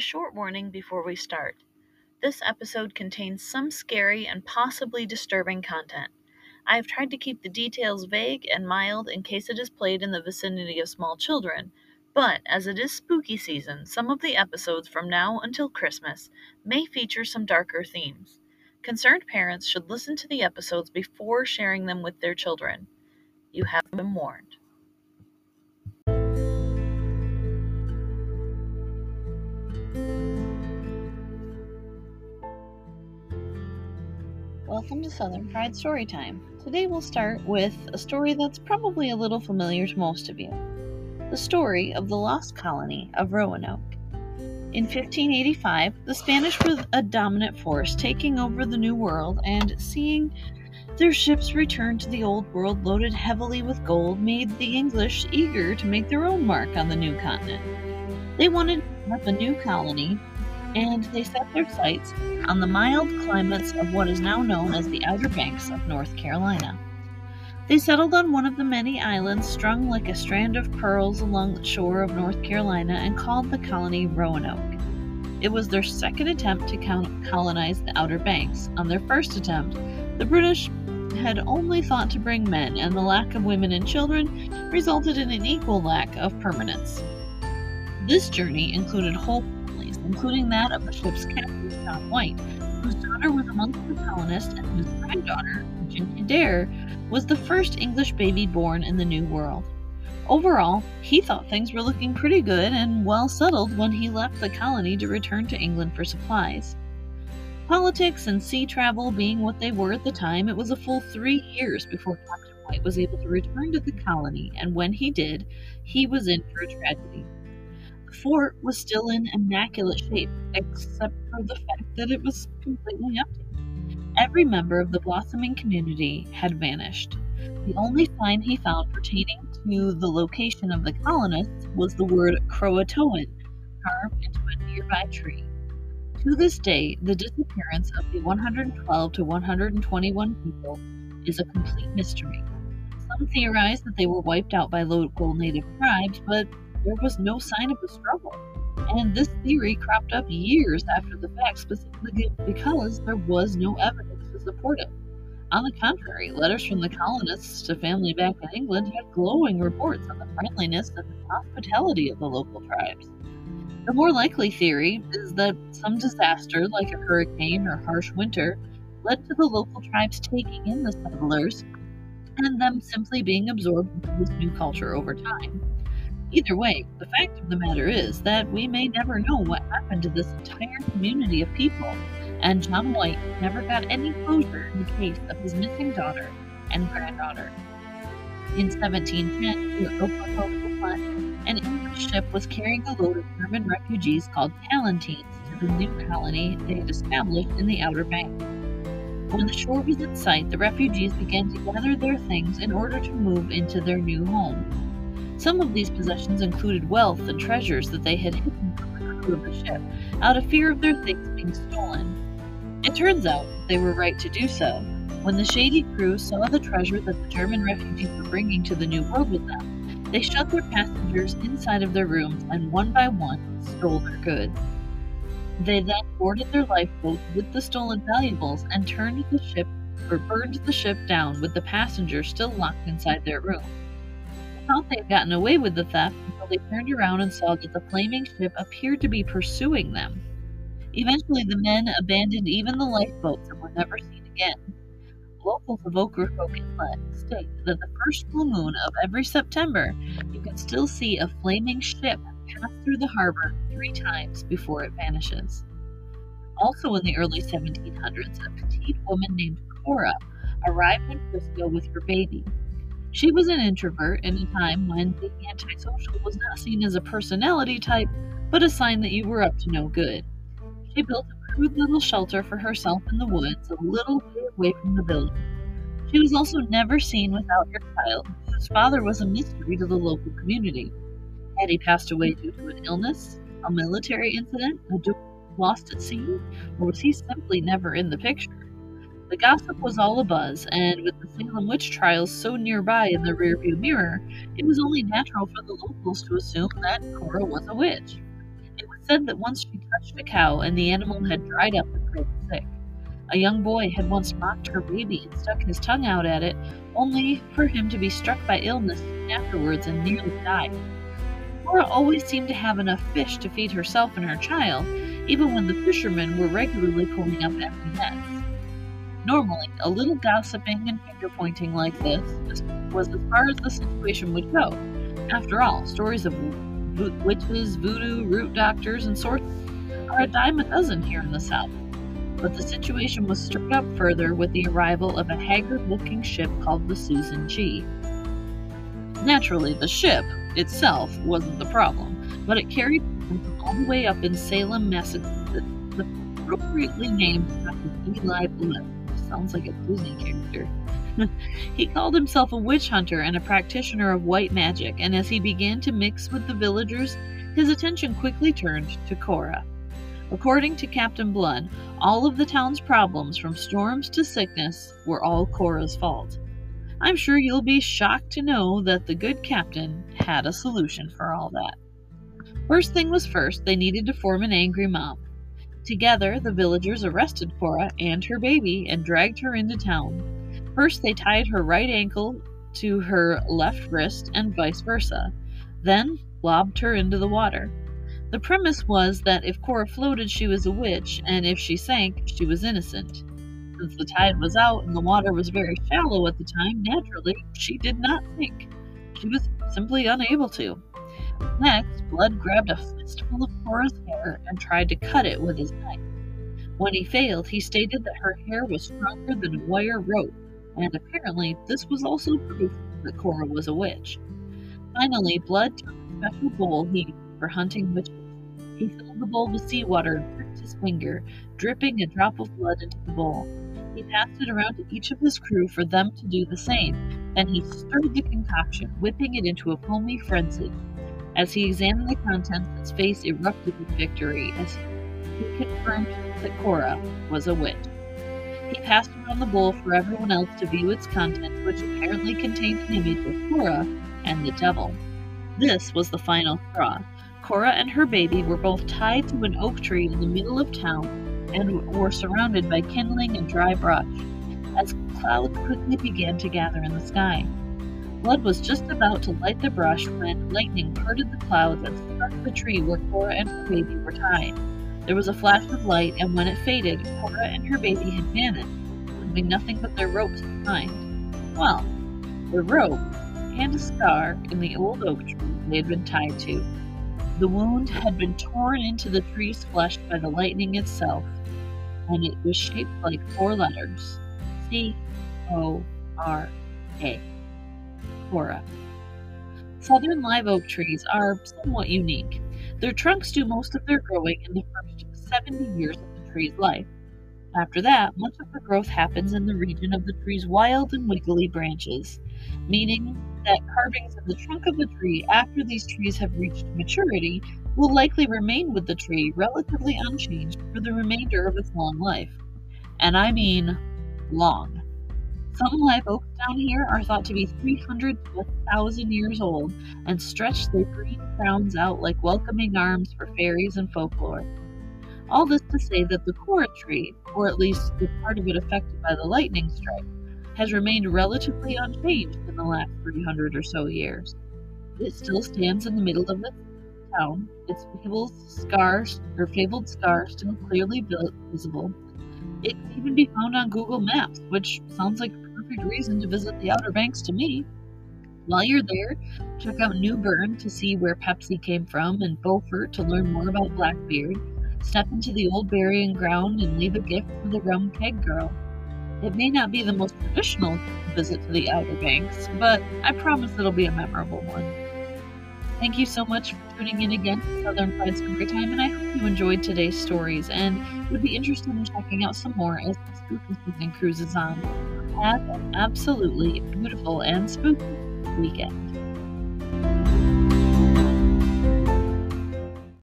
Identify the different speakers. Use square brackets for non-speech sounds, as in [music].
Speaker 1: A short warning before we start. This episode contains some scary and possibly disturbing content. I have tried to keep the details vague and mild in case it is played in the vicinity of small children, but as it is spooky season, some of the episodes from now until Christmas may feature some darker themes. Concerned parents should listen to the episodes before sharing them with their children. You have been warned. Welcome to Southern Fried Storytime. Today we'll start with a story that's probably a little familiar to most of you the story of the lost colony of Roanoke. In 1585, the Spanish were a dominant force taking over the New World, and seeing their ships return to the Old World loaded heavily with gold made the English eager to make their own mark on the new continent. They wanted to up a new colony and they set their sights on the mild climates of what is now known as the Outer Banks of North Carolina. They settled on one of the many islands strung like a strand of pearls along the shore of North Carolina and called the colony Roanoke. It was their second attempt to colonize the Outer Banks. On their first attempt, the British had only thought to bring men, and the lack of women and children resulted in an equal lack of permanence. This journey included whole including that of the ship's captain, John White, whose daughter was amongst the colonists and whose granddaughter, Virginia Dare, was the first English baby born in the New World. Overall, he thought things were looking pretty good and well settled when he left the colony to return to England for supplies. Politics and sea travel being what they were at the time, it was a full three years before Captain White was able to return to the colony, and when he did, he was in for a tragedy. Fort was still in immaculate shape, except for the fact that it was completely empty. Every member of the blossoming community had vanished. The only sign he found pertaining to the location of the colonists was the word Croatoan carved into a nearby tree. To this day, the disappearance of the 112 to 121 people is a complete mystery. Some theorize that they were wiped out by local native tribes, but there was no sign of a struggle. And this theory cropped up years after the fact, specifically because there was no evidence to support it. On the contrary, letters from the colonists to family back in England had glowing reports on the friendliness and hospitality of the local tribes. The more likely theory is that some disaster, like a hurricane or harsh winter, led to the local tribes taking in the settlers and them simply being absorbed into this new culture over time. Either way, the fact of the matter is that we may never know what happened to this entire community of people, and John White never got any closure in the case of his missing daughter and granddaughter. In 1710, near Ocracoke, an English ship was carrying a load of German refugees called Palatines to the new colony they had established in the Outer Banks. When the shore was in sight, the refugees began to gather their things in order to move into their new home. Some of these possessions included wealth and treasures that they had hidden from the crew of the ship, out of fear of their things being stolen. It turns out they were right to do so. When the shady crew saw the treasure that the German refugees were bringing to the New World with them, they shut their passengers inside of their rooms and one by one stole their goods. They then boarded their lifeboat with the stolen valuables and turned the ship or burned the ship down with the passengers still locked inside their room thought they had gotten away with the theft until they turned around and saw that the flaming ship appeared to be pursuing them. Eventually, the men abandoned even the lifeboats and were never seen again. Locals of Ocracoke Inlet state that the first full moon of every September, you can still see a flaming ship pass through the harbor three times before it vanishes. Also in the early 1700s, a petite woman named Cora arrived in Frisco with her baby. She was an introvert in a time when being antisocial was not seen as a personality type, but a sign that you were up to no good. She built a crude little shelter for herself in the woods, a little way away from the village. She was also never seen without her child, whose father was a mystery to the local community. Had he passed away due to an illness, a military incident, a lost at sea, or was he simply never in the picture? The gossip was all abuzz, and with the Salem witch trials so nearby in the rearview mirror, it was only natural for the locals to assume that Cora was a witch. It was said that once she touched a cow and the animal had dried up and grown sick. A young boy had once mocked her baby and stuck his tongue out at it, only for him to be struck by illness afterwards and nearly die. Cora always seemed to have enough fish to feed herself and her child, even when the fishermen were regularly pulling up empty nets. Normally, a little gossiping and finger pointing like this was as far as the situation would go. After all, stories of witches, voodoo, root doctors, and sorcerers are a dime a dozen here in the South. But the situation was stirred up further with the arrival of a haggard looking ship called the Susan G. Naturally, the ship itself wasn't the problem, but it carried all the way up in Salem, Massachusetts, the appropriately named. Eli Blood. Sounds like a Disney character. [laughs] he called himself a witch hunter and a practitioner of white magic, and as he began to mix with the villagers, his attention quickly turned to Cora. According to Captain Blood, all of the town's problems, from storms to sickness, were all Cora's fault. I'm sure you'll be shocked to know that the good captain had a solution for all that. First thing was first, they needed to form an angry mob. Together, the villagers arrested Cora and her baby and dragged her into town. First, they tied her right ankle to her left wrist and vice versa, then lobbed her into the water. The premise was that if Cora floated, she was a witch, and if she sank, she was innocent. Since the tide was out and the water was very shallow at the time, naturally, she did not sink. She was simply unable to. Next, Blood grabbed a fistful of Cora's hair and tried to cut it with his knife. When he failed, he stated that her hair was stronger than a wire rope, and apparently this was also proof that Cora was a witch. Finally, Blood took a special bowl he used for hunting witches. He filled the bowl with seawater and pricked his finger, dripping a drop of blood into the bowl. He passed it around to each of his crew for them to do the same. Then he stirred the concoction, whipping it into a foamy frenzy. As he examined the contents, his face erupted with victory as he confirmed that Cora was a witch. He passed around the bowl for everyone else to view its contents, which apparently contained an image of Cora and the devil. This was the final straw. Cora and her baby were both tied to an oak tree in the middle of town and were surrounded by kindling and dry brush, as clouds quickly began to gather in the sky. Blood was just about to light the brush when lightning parted the clouds and struck the tree where Cora and her baby were tied. There was a flash of light, and when it faded, Cora and her baby had vanished, leaving nothing but their ropes behind. Well, the rope and a scar in the old oak tree they had been tied to. The wound had been torn into the tree's flesh by the lightning itself, and it was shaped like four letters C O R A. Southern live oak trees are somewhat unique. Their trunks do most of their growing in the first 70 years of the tree's life. After that, much of the growth happens in the region of the tree's wild and wiggly branches, meaning that carvings in the trunk of the tree after these trees have reached maturity will likely remain with the tree relatively unchanged for the remainder of its long life. And I mean long. Some live oaks down here are thought to be 300 to 1,000 years old and stretch their green crowns out like welcoming arms for fairies and folklore. All this to say that the Cora tree, or at least the part of it affected by the lightning strike, has remained relatively unchanged in the last 300 or so years. It still stands in the middle of the town, its fabled scars or fabled scar still clearly visible. It can even be found on Google Maps, which sounds like a perfect reason to visit the Outer Banks to me. While you're there, check out New Bern to see where Pepsi came from, and Beaufort to learn more about Blackbeard. Step into the old burying ground and leave a gift for the rum keg girl. It may not be the most traditional visit to the Outer Banks, but I promise it'll be a memorable one. Thank you so much for tuning in again to Southern Fried Storytime, and I hope you enjoyed today's stories and would be interested in checking out some more as the spooky season cruises on. Have an absolutely beautiful and spooky weekend.